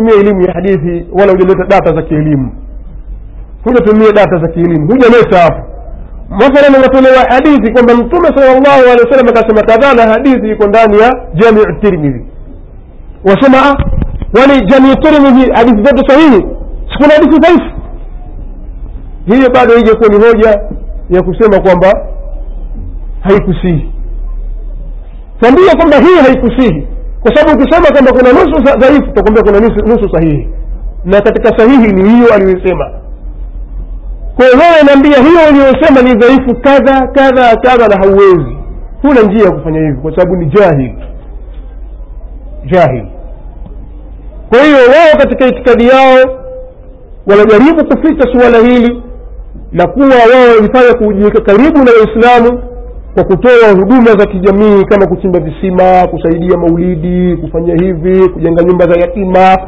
kutumia elimu ya hadithi wala hujaleta data za kielimu. Hujatumia data za kielimu. Hujaleta hapo. Mathalan unatolewa hadithi kwamba mtume salllahu alehi wasallam akasema kadhaa hadithi iko ndani ya jamiu tirmidhi. Wasema ah, wani jamiu tirmidhi hadithi zote sahihi? Sikuna hadithi dhaifu. Hiyo bado ijakuwa ni hoja ya kusema kwamba haikusihi. Twambia kwamba hii haikusihi kwa sababu ukisema kwamba kuna nusu dhaifu utakwambia kuna nusu, nusu sahihi. Na katika sahihi ni hiyo aliyoisema. Kwa hiyo wewe naambia hiyo uliyosema ni dhaifu kadha kadha kadha na hauwezi. Huna njia ya kufanya hivyo kwa sababu ni jahil jahil kwa hiyo wao katika itikadi yao wanajaribu kuficha suala hili na kuwa wao walifanya kujiweka karibu na waislamu kwa kutoa huduma za kijamii kama kuchimba visima kusaidia maulidi kufanya hivi kujenga nyumba za yatima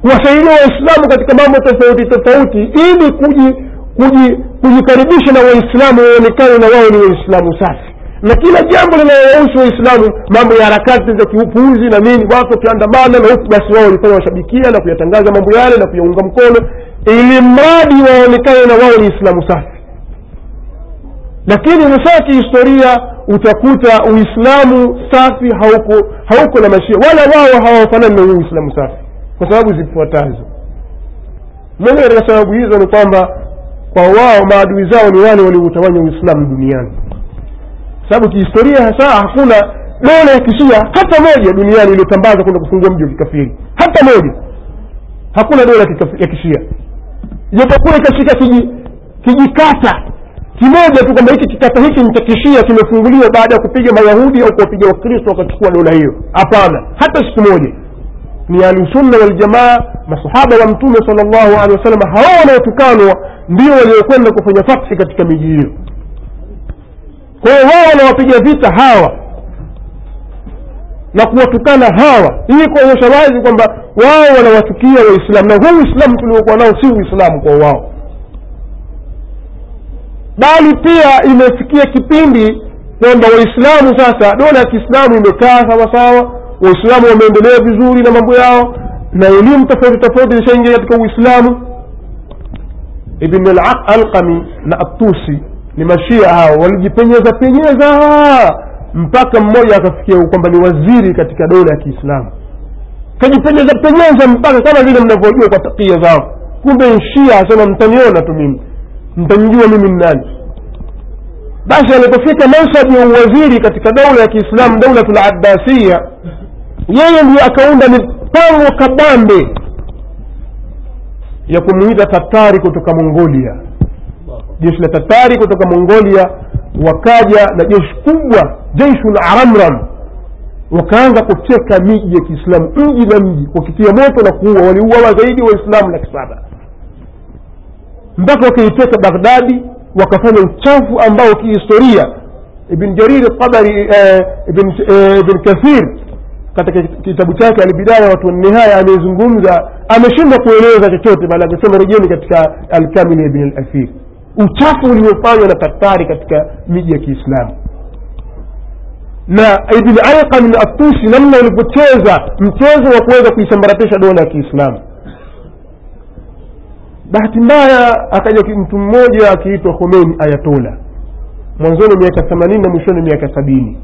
kuwasaidia waislamu katika mambo tofauti tofauti ili kuji, kuji, kujikaribisha na waislamu waonekane na wao ni waislamu safi. Na kila jambo linalowahusu waislamu mambo ya harakati za kiupuuzi na nini watu wakiandamana na huku basi wao walikuwa washabikia na kuyatangaza mambo yale na kuyaunga mkono ili mradi waonekane na wao ni islamu safi lakini hasa kihistoria utakuta uislamu safi hauko hauko na mashia. Wala wao hawafanani na uislamu safi kwa sababu zifuatazo. Moja katika sababu hizo ni kwamba kwa wao maadui zao ni wale walioutawanya uislamu duniani. Sababu kihistoria hasa hakuna dola ya kishia hata moja duniani iliyotambaza kwenda kufungua mji wa kikafiri. Hata moja. Hakuna dola ya kishia. Japokuwa ikashika kiji- kijikata kimoja tu kwamba hiki kikata hiki nchakishia kimefunguliwa baada ya kupiga mayahudi au kuwapiga wakristo wakachukua dola hiyo. Hapana hata siku moja. Ni ahlusunna waljamaa masahaba wa mtume sala llahu alehi wasallam hao wanaotukanwa ndio waliokwenda kufanya fathi katika miji hiyo. Kwa wao wanawapiga vita hawa na kuwatukana hawa ili kuonyesha wazi kwamba wao wanawachukia waislamu na huu uislamu tuliokuwa nao si uislamu kwa wao bali pia imefikia kipindi kwamba waislamu sasa dola ya kiislamu imekaa sawasawa waislamu wameendelea vizuri na mambo yao na elimu tofauti tofauti zishaingia katika uislamu. Ibn alqami na atusi ni mashia hao walijipenyeza penyeza mpaka mmoja akafikia kwamba ni waziri katika dola ya kiislamu. Kajipenyeza penyeza mpaka kama vile mnavyojua kwa takia zao. Kumbe nshia asema mtaniona tu mimi mtanijua mimi ni nani. Basi alipofika mansabu ya uwaziri katika daula ya kiislamu daulatul abbasiya yeye ndiyo akaunda mipango kabambe ya kumwita tatari kutoka mongolia. Jeshi la tatari kutoka mongolia wakaja na jeshi kubwa jeishul aramram wakaanza kuteka miji ya kiislamu mji na mji wakitia moto na kuua waliuawa zaidi waislamu laki saba mpaka wakaiteka baghdadi wakafanya uchafu ambao kihistoria. Ibn jarir tabari eh, ibn, eh, ibn kathir katika kitabu chake albidaya watu nihaya amezungumza ameshindwa kueleza chochote bali amesema rejeni katika alkamili ibn alathir. Uchafu uliofanywa na tatari katika miji ya kiislamu. Na ibn alqa min atusi namna ulivyocheza mchezo wa kuweza kuisambaratisha dola ya kiislamu bahati mbaya akaja mtu mmoja akiitwa khomeini ayatola. Mwanzoni miaka themanini na mwishoni miaka sabini.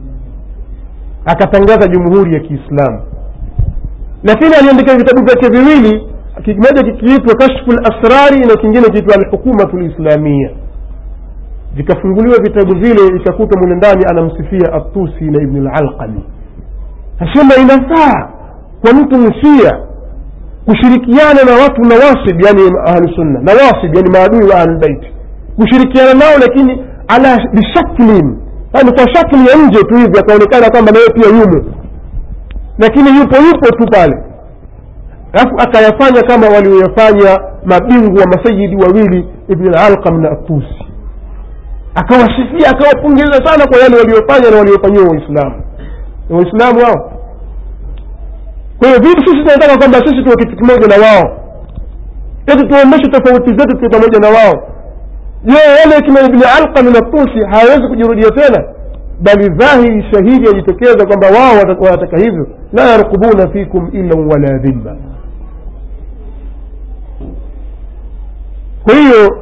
Akatangaza jumhuri ya kiislamu. Lakini aliandika vitabu vyake viwili kimoja kikiitwa kashfu lasrari na kingine kiitwa alhukumatu lislamia vikafunguliwa vitabu vile ikakuta mule ndani anamsifia atusi na Ibnu lalqami asema inafaa kwa mtu msia kushirikiana na watu nawasib yani ahlusunna nawasib yani maadui wa ahlulbeiti kushirikiana nao lakini ala bishaklin yani kwa shakli ya nje tu hivi akaonekana kwamba nawe pia yumo. Lakini yupo yupo tu pale. Alafu akayafanya kama walioyafanya mabingwa masayidi wawili ibn alqam na atusi akawasifia akawapongeza sana kwa yale waliofanya na waliofanyiwa waislamu. Waislamu hao kwa hiyo vipi sisi tunataka kwamba sisi tuwe kitu kimoja na wao. Eti tuoneshe tofauti zetu tuwe pamoja na wao. Je yale akina ibni alqami min tusi hawawezi kujirudia tena? Bali dhahiri shahidi yajitokeza kwamba wao wanataka hivyo. La yarkubuna fikum illan wala dhimma. Kwa hiyo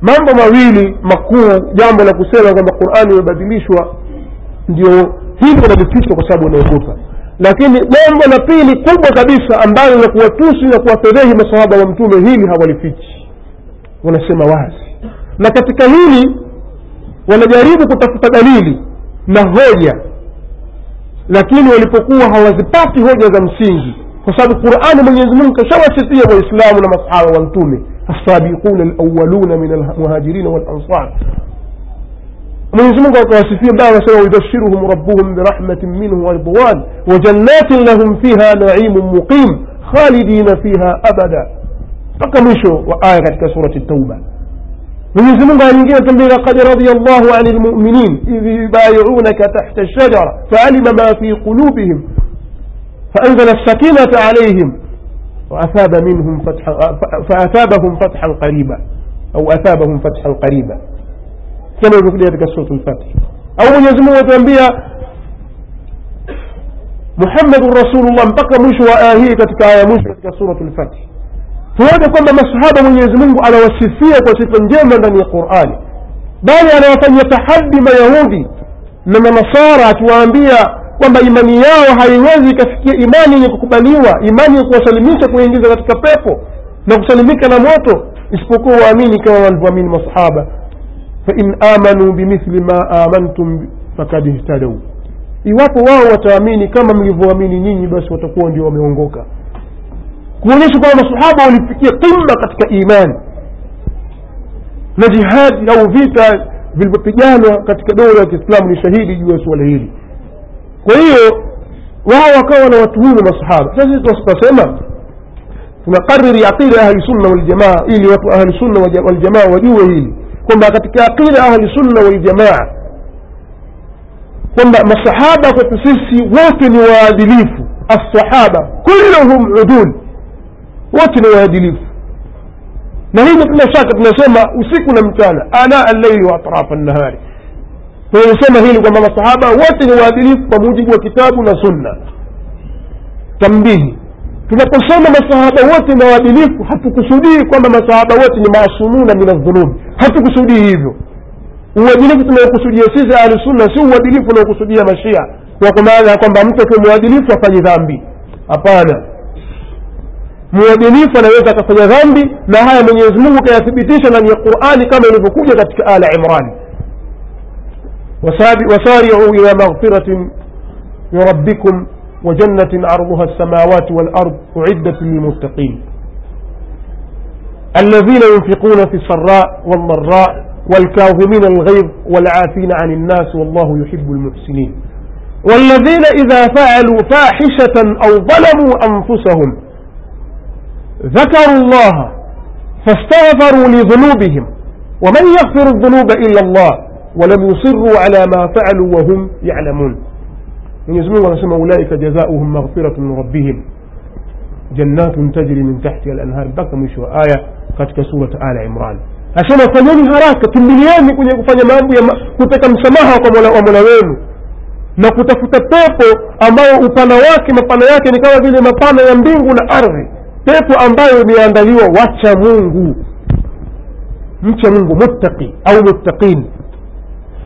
mambo mawili makuu jambo la kusema kwamba qurani imebadilishwa ndio hivyo inalifichwa kwa sababu unaogopa lakini jambo la pili kubwa kabisa ambalo la kuwatusi na kuwafedhehi masahaba wa mtume hili hawalifichi. Wanasema wazi. Na katika hili wanajaribu kutafuta dalili na hoja. Lakini walipokuwa hawazipati hoja za msingi kwa sababu qurani mwenyezimungu mungu waislamu na masahaba wa mtume assabiquna alawaluna min almuhajirina walansar. Anasema yubashiruhum rabbuhum birahmatin minhu waridwan wajannatin lahum fiha naimun muqim khalidina fiha abada mpaka mwisho wa aya katika surati tauba mwenyezi mungu aya nyingine tambia laqad radia llahu ani lmuminin idh yubayiunaka tahta lshajara faalima ma fi qulubihim فأنزل السكينة عليهم وأثاب منهم فتحا فأثابهم فتحا قريبا أو أثابهم فتحا قريبا kama ilivyokuja katika suratul Fatih au Mwenyezi atuambia Muhammadur Rasulullah mpaka mwisho wa aya hii katika aya mwisho katika suratul Fatih tuone kwamba masahaba Mwenyezi Mungu anawasifia kwa sifa njema ndani ya Qur'ani bali anawafanyia tahadi Mayahudi na Manasara akiwaambia kwamba imani yao haiwezi ikafikia imani yenye kukubaliwa imani ya kuwasalimisha kuingiza katika pepo na kusalimika na moto isipokuwa waamini kama walivyoamini masahaba fain amanuu bimithli ma amantum fakad ihtadau, iwapo wao wataamini kama mlivyoamini nyinyi, basi watakuwa ndio wameongoka, kuonyesha kwamba masahaba walifikia qima katika imani na jihadi au vita vilivyopiganwa katika dola ya Kiislamu ni shahidi juu ya suala hili. Kwa hiyo wao wakawa na watuhumu masahaba sasa sisi tunasema tunakariri aqida ahli waljamaa ili watu ahli sunna waljamaa wajue hili kwamba katika aqida ahli sunna waljamaa kwamba masahaba kwetu sisi wote ni waadilifu assahaba kulluhum udul wote ni waadilifu na hili bila shaka tunasema usiku na mchana ana allaili wa atrafa nnahari tunasema hili kwamba masahaba wote ni waadilifu kwa mujibu wa kitabu na sunna tambihi tunaposema masahaba wote ni waadilifu hatukusudii kwamba masahaba wote ni maasumuna min aldhunubi hatukusudii hivyo uadilifu tunaokusudia sisi ahli sunna si uadilifu unaokusudia mashia wa kwa maana ya kwamba mtu akiwa mwadilifu afanye dhambi hapana muadilifu anaweza akafanya dhambi na haya mwenyezi mungu kayathibitisha ndani ya qurani kama ilivyokuja katika ala imrani وسارعوا إلى مغفرة من ربكم وجنة عرضها السماوات والأرض أعدت للمتقين الذين ينفقون في السراء والضراء والكاظمين الغيظ والعافين عن الناس والله يحب المحسنين. والذين إذا فعلوا فاحشة أو ظلموا أنفسهم ذكروا الله فاستغفروا لذنوبهم ومن يغفر الذنوب إلا الله ولم يصروا على ما فعلوا وهم يعلمون. Mungu anasema ulaika jazaohum maghfiratun min rabbihim jannatun tajri min tahtiha al-anhar, mpaka mwisho wa aya katika surat Ala Imran. Asema fanyeni haraka, kimbilieni kwenye kufanya mambo ya kutaka msamaha kwa mola wa mola wenu. Na kutafuta pepo ambayo upana wake mapana yake ni kama vile mapana ya mbingu na ardhi, pepo ambayo imeandaliwa wacha Mungu, mcha Mungu, muttaqi au muttaqin.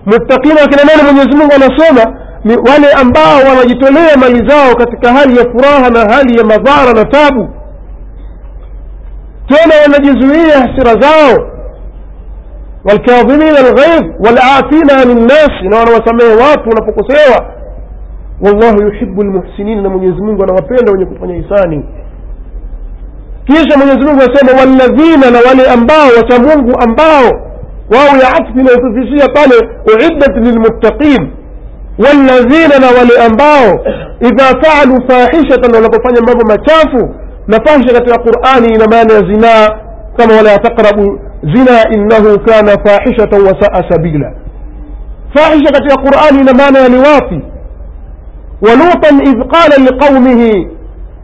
Muttaqina akina nani? Mwenyezi mungu anasema ni wale ambao wanajitolea mali zao katika hali ya furaha na hali ya madhara na tabu tena wanajizuia hasira zao walkadhimina alghaidh walafina ani nnasi na wanawasamehe watu wanapokosewa wallahu yuhibu lmuhsinin na mwenyezi mungu anawapenda wenye kufanya hisani kisha mwenyezi mungu anasema walladhina na wale ambao wacha mungu ambao wao ya atfi inayotufishia pale uiddat lilmuttaqin walladhina na wale ambao idha faalu fahishatan wanapofanya mambo machafu نفاهشة يا قرآن إلى مانا زنا ولا تقرب زنا إنه كان فاحشة وساء سبيلا. فاحشة يا قرآن إلى مانا ولوطا إذ قال لقومه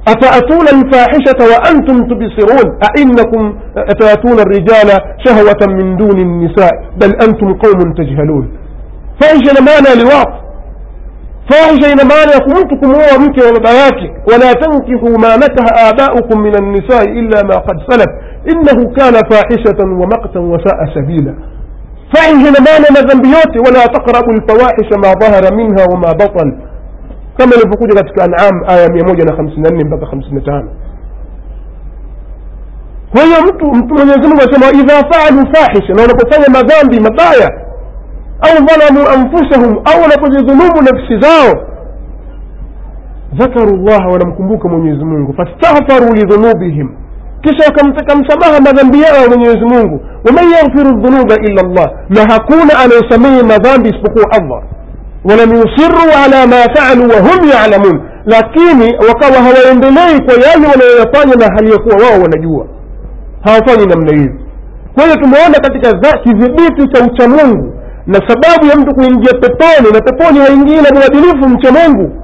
أتأتون الفاحشة وأنتم تبصرون؟ أئنكم أتأتون الرجال شهوة من دون النساء؟ بل أنتم قوم تجهلون. فإن جلمانا لواطي fahisha ina maana ya mtu kumwoa mke wa baba yake wala tankihu ma nakaha abaukum min annisai illa ma qad salaf innahu kana fahishatan wa maktan wa saa sabila fahisha ina maana madhambi yote wala taqrabu lfawahisha ma dhahara minha wama batan kama ilivyokuja katika anam aya mia moja na hamsini na nne mpaka hamsini na tano kwa hiyo mtu mtu mwenyezi mungu anasema idha faalu fahisha na wanapofanya madhambi mabaya au dhalamu anfusahum au wanapojidhulumu nafsi zao dhakaru llaha wanamkumbuka mwenyezi mungu fastaghfaru lidhunubihim kisha wakamtaka msamaha madhambi yao mwenyezi mungu waman yaghfiru dhunuba illa llah na hakuna anayesamehe madhambi isipokuwa allah walam yusiruu ala ma faalu wahum yalamun lakini wakawa hawaendelei kwa yale wanayoyafanya na hali ya kuwa wao wanajua hawafanyi namna hiyo kwa hiyo tumeona katika kidhibiti cha uchamungu na sababu ya mtu kuingia peponi na peponi haingii na mwadilifu mcha mungu.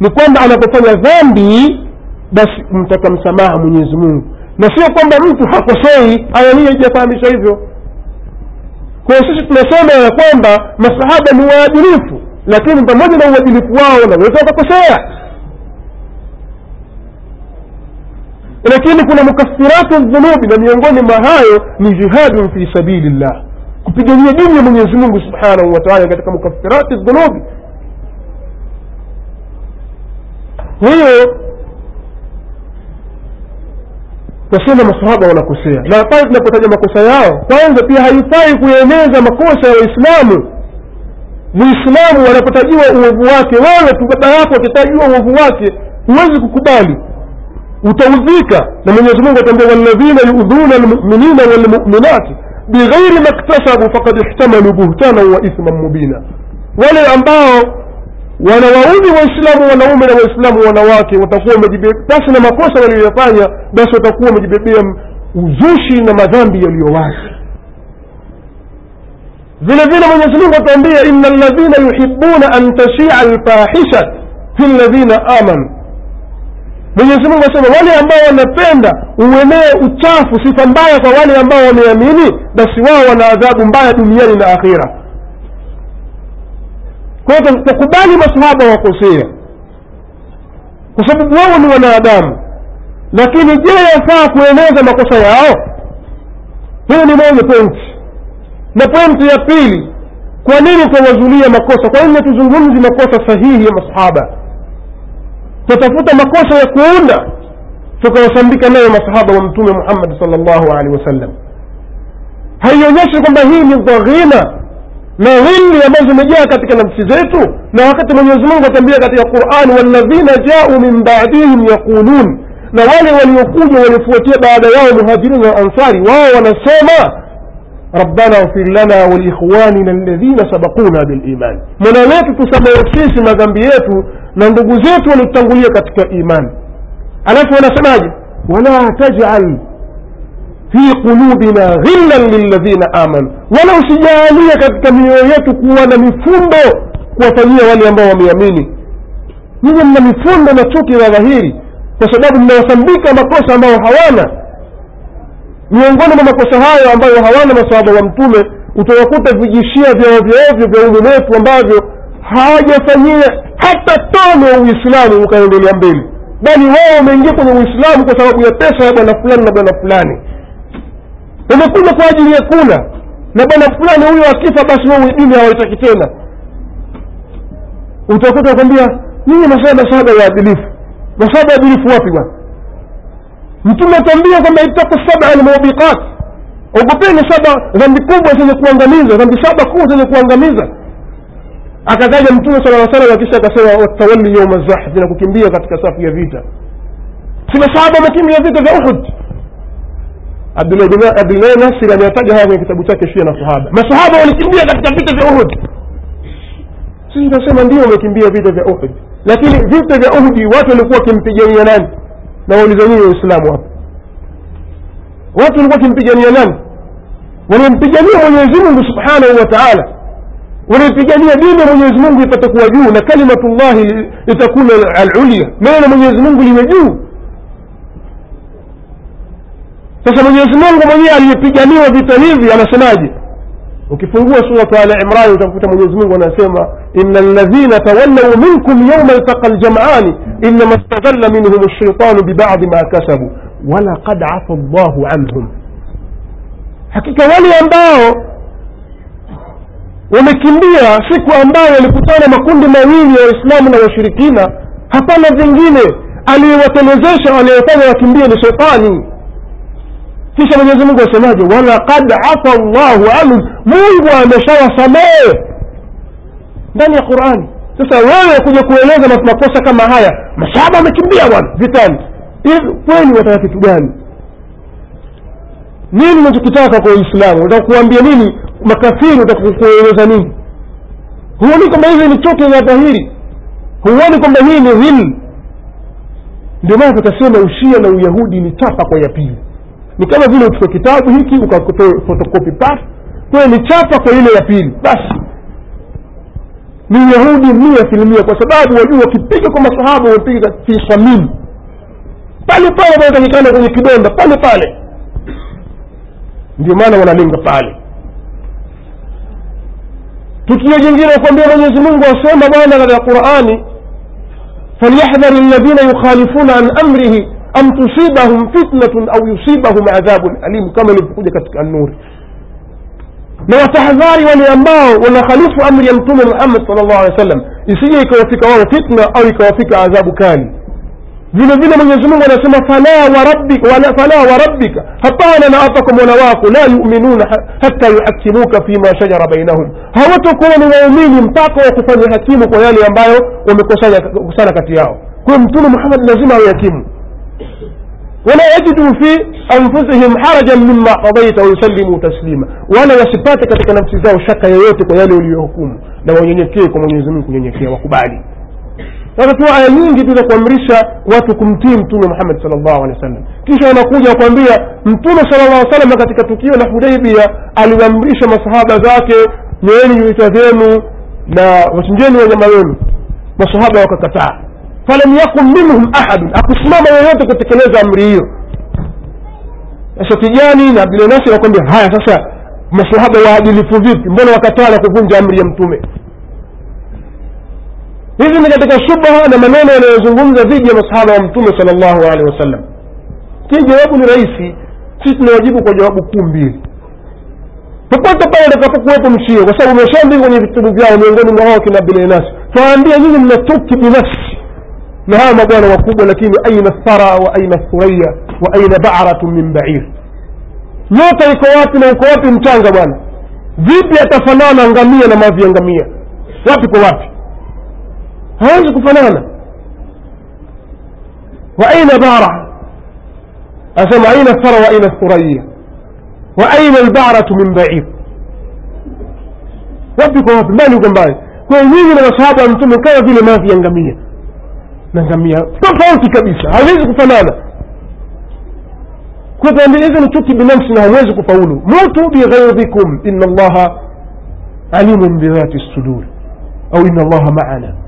Ni kwamba anapofanya dhambi basi mtaka msamaha mwenyezi mungu. Na sio kwamba mtu hakosei aya hii haijafahamisha hivyo. Kwa sisi tunasema ya kwamba masahaba ni waadilifu lakini pamoja na uadilifu wao naweza wakakosea. Lakini kuna mukafiratu dhunubi na miongoni mwa hayo ni jihadun fi sabili llah kupigania dini ya mwenyezi mungu subhanahu wataala katika mukafirati dhunubi hiyo nasema masahaba wanakosea. Na pale tunapotaja makosa yao kwanza pia haifai kueneza makosa ya waislamu. Muislamu wanapotajiwa uovu wake wewe tu baba yako akitajiwa uovu wake huwezi kukubali. Utaudhika na mwenyezi mungu ataambia walladhina yudhuna lmuminina walmuminati bighairi maktasabu fakad ihtamalu buhtanan wa ithman mubina wale ambao wanawaudhi waislamu wanaume na waislamu wanawake watakuwa basi na makosa waliyoyafanya basi watakuwa wamejibebea uzushi na madhambi yaliyo wazi vile vile mwenyezi mungu ataambia ina ladhina yuhibuna an tashia lfahisha fi ladhina amanu mwenyezi mungu asema wale ambao wanapenda uenee uchafu sifa mbaya kwa wale ambao wameamini basi wao wana adhabu mbaya duniani na akhira kwa hiyo tukubali masahaba wakosea kwa sababu wao ni wanadamu. Lakini je yafaa kueneza makosa yao? Hiyo ni moja pointi. Na pointi ya pili kwa nini tunawazulia makosa? Kwa nini hatuzungumzi makosa sahihi ya masahaba tutafuta makosa ya kuunda tukawasambika nayo masahaba wa mtume muhammadi sal llahu alehi wasallam haionyeshi kwamba hii ni dhaghina na ghilli ambazo zimejaa katika nafsi zetu na wakati mwenyezi mungu atambia katika qurani walladhina jau min badihim yaqulun na wale waliokuja waliofuatia baada yao muhajirin na ansari wao wanasema rabbana ighfir lana waliikhwanina alladhina sabaquna biliman mola wetu tusamehe sisi madhambi yetu na ndugu zetu waliotangulia katika imani. Alafu wanasemaje? Wala tajal fi qulubina ghillan lilladhina amanu. Wala usijaalie katika mioyo yetu kuwa na mifundo kuwafanyia wale ambao wameamini. Nyinyi mna mifundo na chuki za dhahiri kwa sababu mnawasambika makosa ambayo hawana. Miongoni mwa makosa hayo ambayo hawana masahaba wa mtume utawakuta vijishia vya ovyoovyo vya umu wetu ambavyo hawajafanyia hata tano ya uislamu ukaendelea mbele. Bali wao wameingia kwenye uislamu kwa sababu ya pesa ya bwana fulani na bwana fulani. Umekuja kwa ajili ya kula. Na bwana fulani huyo akifa basi wewe dini hawaitaki tena. Utakuta kwambia nyinyi masaba masaba ya adilifu. Masaba ya adilifu wapi bwana? Mtume atambia kwamba itaku saba almubiqat ogopeni saba dhambi kubwa zenye kuangamiza dhambi saba kubwa zenye kuangamiza akataja mtume sala salam akisha akasema watawalli yauma zahfi na kukimbia katika safu ya vita si masahaba wamekimbia vita vya uhud abdullahi nasir ameyataja haya kwenye kitabu chake shia na sahaba masahaba walikimbia katika vita vya uhud sisi tunasema ndio wamekimbia vita vya uhud lakini vita vya uhudi watu walikuwa wakimpigania nani na wauliza waislamu hapa watu walikuwa wakimpigania nani wanampigania mwenyezi mungu subhanahu wa taala wanaipigania dini ya mwenyezi mungu ipate kuwa juu na kalimatullahi litakuna alulia neno la mwenyezi mungu liwe juu. Sasa mwenyezi mungu mwenyewe aliyepiganiwa vita hivi anasemaje? Ukifungua suratu al imrani utakuta mwenyezi mungu anasema ina ladhina tawallau minkum yauma ltaqa ljamani inama stadalla minhum lshaitanu bibadi ma kasabu walaqad afa llahu anhum. Hakika wale ambao wamekimbia siku ambayo yalikutana makundi mawili ya waislamu na washirikina. Hapana vingine aliyewatelezesha aliyewafanya wakimbie ni shetani. Kisha mwenyezi mungu asemaje? Walaqad afa llahu anhum. Mungu ameshawasamehe. Ndani ya qurani. Sasa wewe kuja kueleza makosa kama haya masahaba wamekimbia bwana vitani. Kweli wataka kitu gani? Nini unachokitaka kwa uislamu? Unataka kuambia nini makafiri utaka kueleza nini? Huoni kwamba hivi ni choke za dhahiri? Huoni kwamba hii ni dhil ndio maana tukasema ushia na uyahudi ni chapa kwa ya pili. Ni kama vile uchukue kitabu hiki ukakotoe photocopy pass kwayo ni chapa kwa ile ya pili. Basi ni uyahudi mia asilimia kwa sababu wajua wakipiga kwa masahaba wamepiga fi samim pale pale wanatakikana kwenye kidonda pale pale. Ndio maana wanalenga pale tukio jingine kuambia mwenyezi mungu asema bwana katika qurani falyahdhar alladhina yukhalifuna an amrihi am tusibahum fitnatun au yusibahum adhabun alim kama ilivyokuja katika nuri na watahadhari wale ambao wanakhalifu amri ya mtume muhammad sal llahu alehi wa sallam isije ikawafika wao fitna au ikawafika adhabu kali vile vile mwenyezi mungu anasema fala warabbika fala warabbika hapana na apa kwa mola wako la yuminuna hata yuhakimuka fima shajara bainahum. Hawatokuwa ni waumini mpaka wakufanya hakimu kwa yale ambayo wamekosana kati yao. Kwayo mtume muhammad lazima awe wala yajidu fi anfusihim harajan mima qadaita wayusallimu taslima. Wala wasipate katika nafsi zao shaka yoyote kwa yale uliyohukumu na wanyenyekee kwa mwenyezi mungu kunyenyekea wakubali tu aya nyingi tu za kuamrisha watu kumtii mtume muhammad sal llahu alehi wa sallam kisha wanakuja wakuambia mtume sala llah salama katika tukio la hudaibia aliwaamrisha masahaba zake nyoeni vichwa vyenu na wachinjeni wanyama wenu. Masahaba wakakataa. Falam yakun minhum ahadun akusimama yoyote kutekeleza amri hiyo. Sasa na abdulnasi wakwambia haya sasa masahaba waadilifu vipi? Mbona wakataa na kuvunja amri ya mtume hizi ni katika shubha na maneno yanayozungumza dhidi ya masahaba wa mtume sal llahu alehi wasallam. Kii jawabu ni rahisi sisi tunawajibu kwa jawabu kuu mbili. Popote pale atakapokuwepo mshio kwa sababu umeshaandika kwenye vitabu vyao miongoni mwa hao kina bilenasi twaambia nyinyi mna tuki binafsi. Na hawa mabwana wakubwa lakini aina thara wa aina thuraya wa aina baratu min bair. Nyota iko wapi na uko wapi mchanga bwana? Vipi atafanana ngamia na mavi ya ngamia? Wapi kwa wapi هنزك فنانا وأين بارع أسمع أين الثرى وأين الثرية وأين البارة من بعيد؟ ربك وفي ما نقوم بعيد كوزين من أصحابه أنتم كي يقول ما في أنجمية أنجمية تفعلت كبيسة. هنزك فنانا كوزين من إذن تكي بنفسنا هنزك فولو موتوا بغيظكم؟ إن الله عليم بذات الصدور. أو إن الله معنا.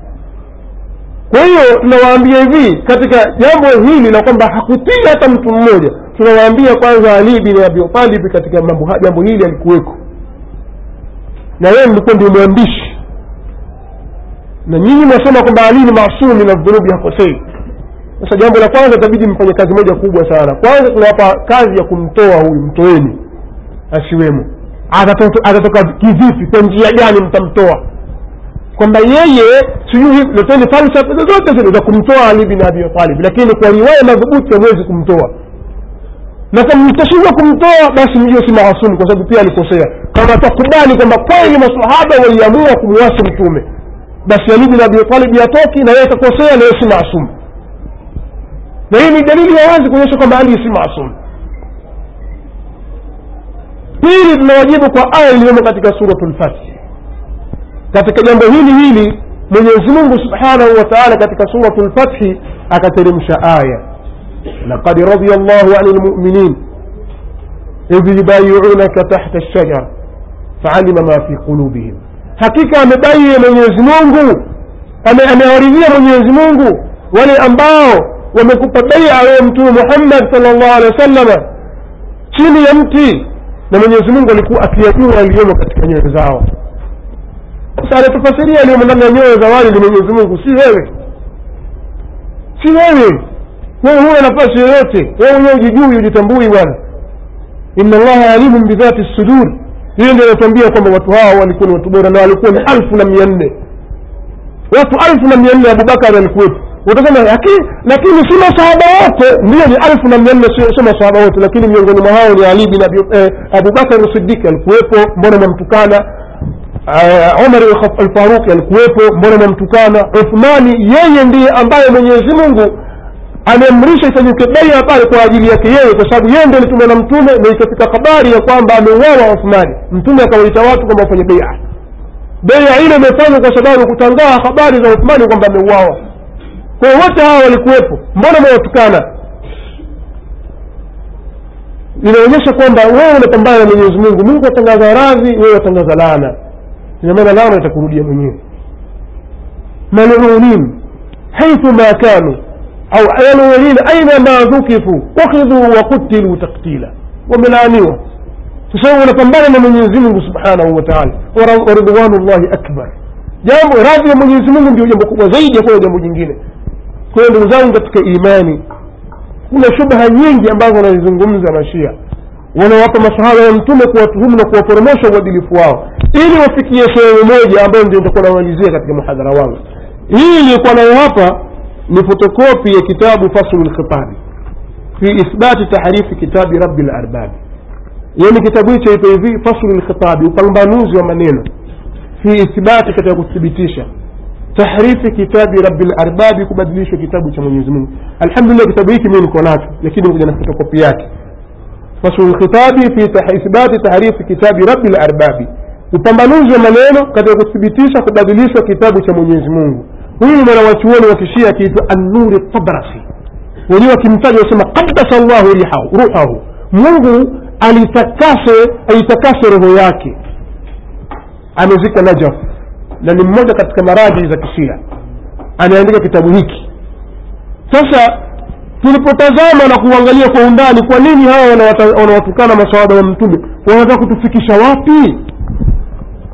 Kwa hiyo tunawaambia hivi katika jambo hili la kwamba hakutii hata mtu mmoja tunawaambia kwanza ali bin abi katika mambo jambo hili alikuweko. Na yeye mlikuwa ndio mwandishi. Na nyinyi mnasema kwamba ali ni masum min adhunubi hakosei. Sasa jambo la kwanza itabidi mfanye kazi moja kubwa sana. Kwanza tunawapa kazi ya kumtoa huyu mtoeni asiwemo. Atatoka kivipi kwa njia gani mtamtoa kwamba yeye sijui leteni falsafa zozote zile za kumtoa ali bin abi talib lakini kwa riwaya madhubuti hawezi kumtoa. Na kama mtashindwa kumtoa basi mjue si maasumu kwa sababu pia alikosea. Kama atakubali kwamba kweli masahaba waliamua kumwasi mtume basi ali bin abi talib yatoki na yeye atakosea na yeye si maasumu na hii ni dalili ya wazi kuonyesha kwamba ali si maasumu pili tunawajibu kwa aya iliyomo katika suratu lfathi katika jambo hili hili mwenyezi mungu subhanahu wa taala katika suratu lfathi akateremsha aya. Laqad radia llahu ani lmuminin idh yubayiunaka tahta lshajara faalima ma fi qulubihim. Hakika amebaie mwenyezi mungu amewaridhia mwenyezi mungu wale ambao wamekupa beia wewe mtume muhammad sal llahu alehi wa sallama chini ya mti. Na mwenyezi mungu alikuwa akiyajua yaliyomo katika nyoyo zao anatufasiria aliyomo ndani ya nyoyo za wale ni mwenyezi mungu. Si wewe. Si wewe. Wewe huna nafasi yoyote. Wewe mwenyewe ujijui ujitambui bwana. Inna allaha alimun bidhati sudur. Hiyo ndio anatuambia kwamba watu hawa walikuwa ni watu bora na walikuwa ni alfu na mia nne. Watu alfu na mia nne abubakari alikuwepo. Utasema lakini si masahaba wote. Ndio ni alfu na mia nne sio masahaba wote lakini miongoni mwa hao ni ali bin eh, abubakari sidiki alikuwepo mbona mwamtukana? uh, umar alfaruqi alikuwepo mbona mwamtukana uthmani yeye ndiye ambaye mwenyezi mungu ameamrisha ifanyike beia pale kwa ajili yake yeye kwa sababu yeye ndio alitumwa na mtume na ikafika habari ya kwamba ameuawa uthmani. Mtume akawaita watu kwamba wafanye beia. Beia ile imefanywa kwa sababu kutangaa habari za uthmani kwamba ameuawa. Kwa wote hawa walikuwepo mbona mwawatukana inaonyesha kwamba wewe unapambana na mwenyezi mungu. Mungu atangaza radhi wewe atangaza laana inamaana laana itakurudia mwenyewe maluunin haithu ma kanu au maluunin aina ma dhukifu ukhidhu wa kutiluu taktila wamelaaniwa sasa unapambana na mwenyezi mungu subhanahu wa taala wa ridwanu llahi akbar jambo radhi ya mwenyezi mungu ndio jambo kubwa zaidi ya kuwa jambo jingine kwa hiyo ndugu zangu katika imani kuna shubha nyingi ambazo wanazizungumza mashia wanawapa masahaba ya mtume kuwatuhumu na kuwaporomosha uadilifu wao ili wafikie sehemu moja ambayo ndio nitakuwa namalizia katika muhadhara wangu. Hii iliyokuwa nayo hapa ni fotokopi ya kitabu faslu lkhitabi fi ithbati tahrifi kitabi rabi larbabi yani kitabu hicho ipo hivi faslu lkhitabi upambanuzi wa maneno. Fi ithbati katika kuthibitisha. Tahrifi kitabi rabi larbabi kubadilishwa kitabu cha mwenyezi mungu. Alhamdulillah kitabu hiki mii niko nacho lakini kuja na fotokopi yake. Faslu lkhitabi fi ithbati tahrifi kitabi rabi larbabi upambanuzi wa maneno katika kuthibitisha kubadilishwa kitabu cha mwenyezi mungu. Huyu ni mwanawachuoni wa kishia akiitwa annuri tabrasi wenyewe wakimtaja wasema qaddasa llahu ruhahu. Mungu alitakase aitakase roho yake. Amezika najaf. Na ni mmoja katika maraji za kishia. Anaandika kitabu hiki. Sasa tulipotazama na kuangalia kwa undani kwa nini hawa wanawatukana masawada wa mtume wanataka kutufikisha wapi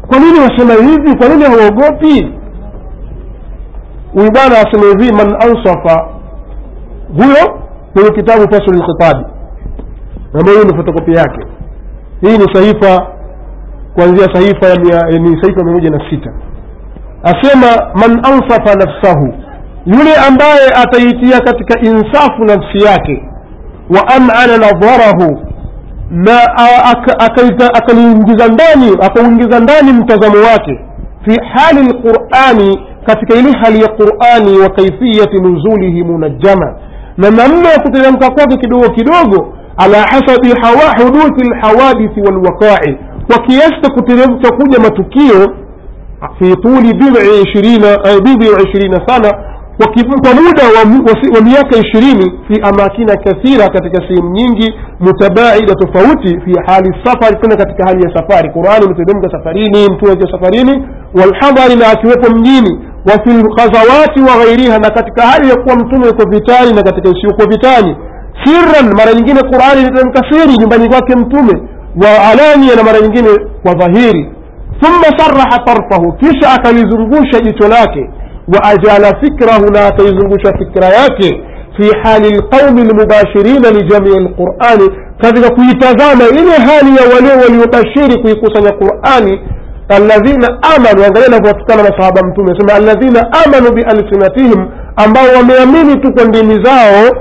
kwa nini wasema hivi? Kwa nini hawaogopi? Huyu bwana asema hivi man ansafa. Huyo kwenye kitabu faslu lkhitabi ambayo ni fotokopi yake. Hii ni sahifa kuanzia sahifa ya ni sahifa mia moja na sita. Asema man ansafa nafsahu. Yule ambaye ataitia katika insafu nafsi yake wa amana nadharahu na akaliingiza ndani akauingiza ndani mtazamo wake. Fi hali lqurani katika ile hali ya qurani wa kaifiyati nuzulihi munajjama. Na namna ya kuteremka kwake kidogo kidogo ala hasabi huduthi lhawadithi walwaqai. Kwa kiasi cha kuteremka kuja matukio fi tuli bid'i ishirina sana kwa muda wa, miaka ishirini fi amakina kathira katika sehemu nyingi mutabaida tofauti fi hali safari tena katika hali ya safari qurani imeteremka safarini mtume akiwa safarini walhadhari na akiwepo mjini wa fi lghazawati wa ghairiha na katika hali ya kuwa mtume yuko vitani na katika isiyokuwa vitani sirran mara nyingine qurani inateremka siri nyumbani kwake mtume wa alania na mara nyingine kwa dhahiri thumma saraha tarfahu kisha akalizungusha jicho lake وأجال فكره لا تيزنغش فكرياك في حال القوم المباشرين لجميع القرآن. كذلك كي إلي هالي ولي ولي وبشير كي قصد القرآن. الذين آمنوا وغيرنا فتكال مصحابا متومي سمع الذين آمنوا بألسنتهم أما وميامين تكون بمزاو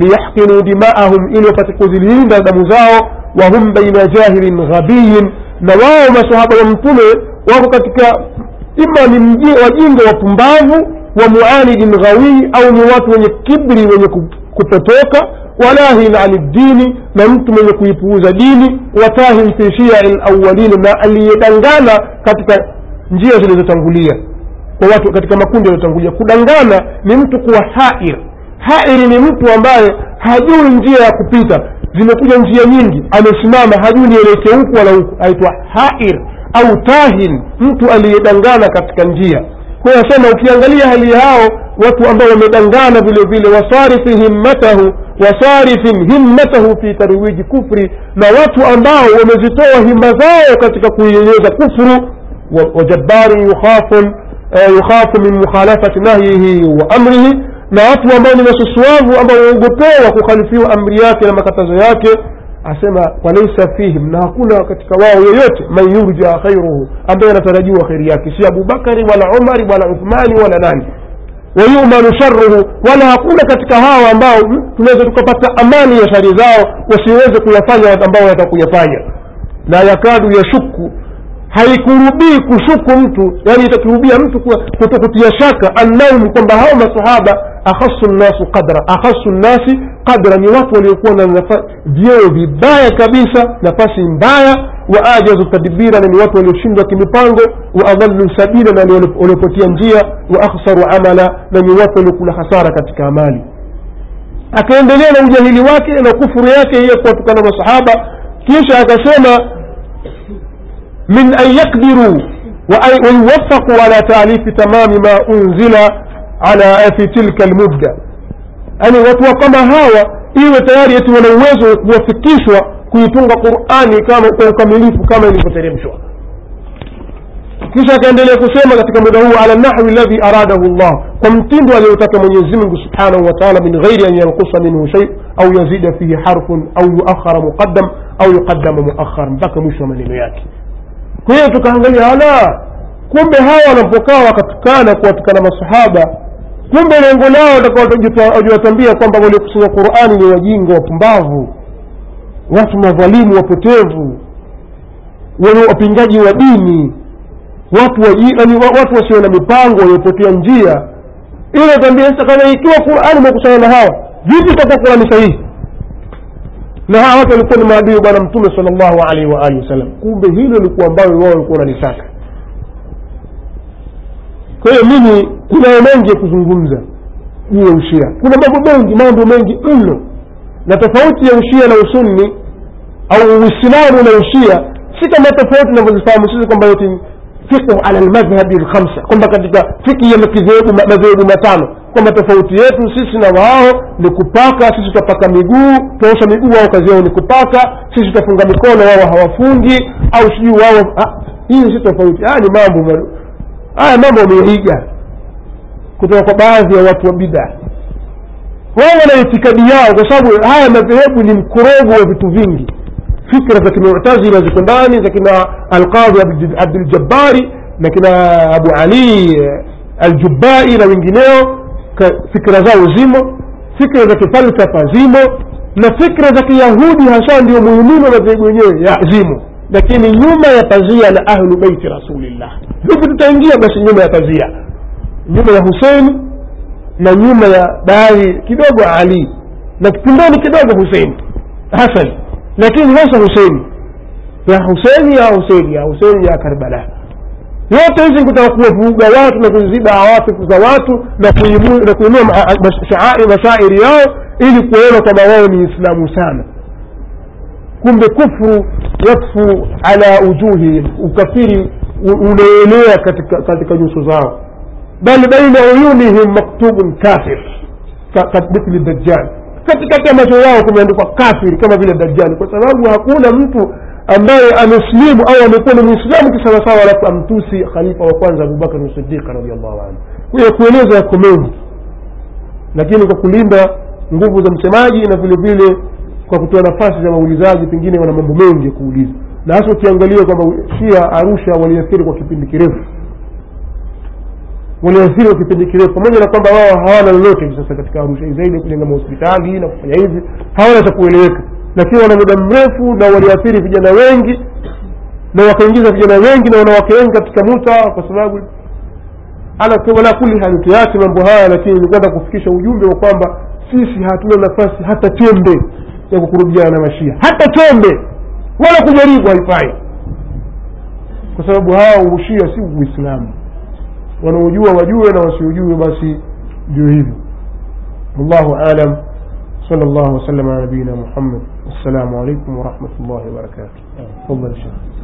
ليحقنوا دماءهم إلي فتكو ذلين دمزاو وهم بين جاهل غبي. نواهم صحابا متومي وهو كتكال ima ni wajinga wapumbavu wa muanidin ghawii au ni watu wenye kibri wenye kupotoka walahin ani dini na mtu mwenye kuipuuza dini. Watahin fi shiai lawalin na aliyedangana katika njia zilizotangulia. Kwa watu katika makundi yaliyotangulia. Kudangana ni mtu kuwa hair. Hairi ni mtu ambaye hajui njia ya kupita. Zimekuja njia nyingi. Amesimama hajui nieleke huku wala huku. Aitwa hair au tahin mtu aliyedangana katika njia kwa hiyo asema ukiangalia hali yao watu ambao wamedangana vile vile wasarifi himmatahu wasarifin himmatahu fi tarwiji kufri na watu ambao wamezitoa himma zao katika kuieneza kufru وجبار يخاف يخاف من مخالفة نهيه وأمره na watu ambao ni wasusuavu ambao waogopewa kukhalifiwa amri yake na makatazo yake asema walaisa fihim na hakuna katika wao yoyote man yurja khairuhu ambaye anatarajiwa kheri yake. Si abubakari wala umari wala uthmani wala nani. Wayumanu sharuhu wala hakuna katika hawa ambao tunaweza tukapata amani ya shari zao wasiweze kuyafanya ambao watakuyafanya la yakadu yashuku haikurubii kushuku mtu yani itakurubia mtu kutokutia shaka annaum kwamba hao masahaba akhasu nnasu qadra akhasu nnasi qadra ni watu waliokuwa na vyeo vibaya kabisa nafasi mbaya wa ajazu tadbira na ni watu walioshindwa kimipango wa adhallu sabila na waliopotia njia wa akhsaru amala na ni watu waliokula hasara katika amali akaendelea na ujahili wake na kufuru yake hiyo kuwatukana masahaba kisha akasema من أن يقدروا ويوفقوا على تأليف تمام ما أنزل على في تلك المدة أنا يعني وطوى كما هوا إيوة تياري يتوى نوازو وفكيشوا كيتونغ قرآني كما كمليف كما يفترمشوا كيشا كان دليل كسيما كتك مدهو على النحو الذي أراده الله. كمتين دوالي وتك من يزمن سبحانه وتعالى من غير أن ينقص منه شيء أو يزيد فيه حرف أو يؤخر مقدم أو يقدم مؤخر بك مشوى من إنياكي كيشا كان دليل على كم بهاوا لنفكاوا كتكانا كواتكنا الصحابة. Kumbe lengo lao watakawajiwatambia kwamba waliokusanya qurani ni wajinga wapumbavu watu madhalimu wapotevu wapingaji wa dini watu watu wasio na mipango waliopotea njia. Ili tambia sasa qurani imekusanya na hawa vipi itakuwa qurani sahihi? Na hawa watu walikuwa ni maadui bwana mtume sal llahu alaihi waalihi wasallam. Kumbe hilo likuwa ambayo wao walikuwa wanalitaka kwa hiyo mimi kunayo mengi ya kuzungumza juu ya ushia. Kuna mambo mengi mambo mengi mno. Na tofauti ya ushia na usunni au uislamu na ushia si kama tofauti inavyozifahamu sisi kwamba yote fiqhu ala lmadhhabi lkhamsa kwamba katika fiki ya madhehebu matano kwamba tofauti yetu sisi na wao ni kupaka sisi tutapaka miguu tunaosha miguu wao kazi yao ni kupaka sisi tutafunga mikono wao hawafungi au sijui wao hii si tofauti. Haya ni mambo haya mambo wameiga kutoka kwa baadhi ya watu wa bidaa wao wana itikadi yao kwa sababu haya madhehebu ni mkorogo wa vitu vingi. Fikra za kimutazila ziko ndani za kina alqadhi abduljabbari na kina abu ali aljubai na wengineo. Fikra zao zimo fikra za kifalsafa zimo na fikra za kiyahudi hasa ndio muhimini wa madhehebu yenyewe zimo. Lakini nyuma ya pazia la ahlu beiti rasulillah vipi tutaingia basi nyuma ya pazia. Nyuma ya husein na nyuma ya baadhi kidogo ali na pembeni kidogo husein hasan lakini hasa huseini ya huseini ya huseini ya huseini ya karbala. Yote hizi kuwavuruga watu na kuziba awafifu za watu na kuinua mashairi yao ili kuona kwamba wao ni islamu sana. Kumbe kufru yakfu ala ujuhihim ukafiri unaenea katika, katika nyuso zao. Bal baina uyunihim maktubun kafir mithli dajjal. Katikati ya macho yao kumeandikwa kafiri kama vile dajjali kwa sababu hakuna mtu ambaye ameslimu au amekuwa ni mwislamu kisawasawa alafu amtusi khalifa wa kwanza abubakar sidiq radiallahu anhu. Kuya kueleza yako mengi lakini kwa kulinda nguvu za msemaji na vile vile kwa kutoa nafasi za waulizaji pengine wana mambo mengi ya kuuliza na hasa ukiangalia kwamba shia arusha waliathiri kwa kipindi kirefu. Waliathiri kwa kipindi kirefu pamoja na kwamba wao hawana lolote hivi sasa katika arusha zaidi kujenga mahospitali na kufanya hivi hawana cha kueleweka. Lakini wana muda mrefu na waliathiri vijana wengi na wakaingiza vijana wengi na wanawake wengi katika muta kwa sababu ala kuli hali mambo haya lakini ni kufikisha ujumbe wa kwamba sisi hatuna nafasi hata chembe ya kukurubiana na mashia hata tembe wala kujaribu haifai kwa sababu hawa ushia si uislamu wanaojua wajue na wasiojue basi ndio hivyo wallahu alam صلى الله وسلم على نبينا محمد السلام عليكم ورحمة الله وبركاته تفضل الشيخ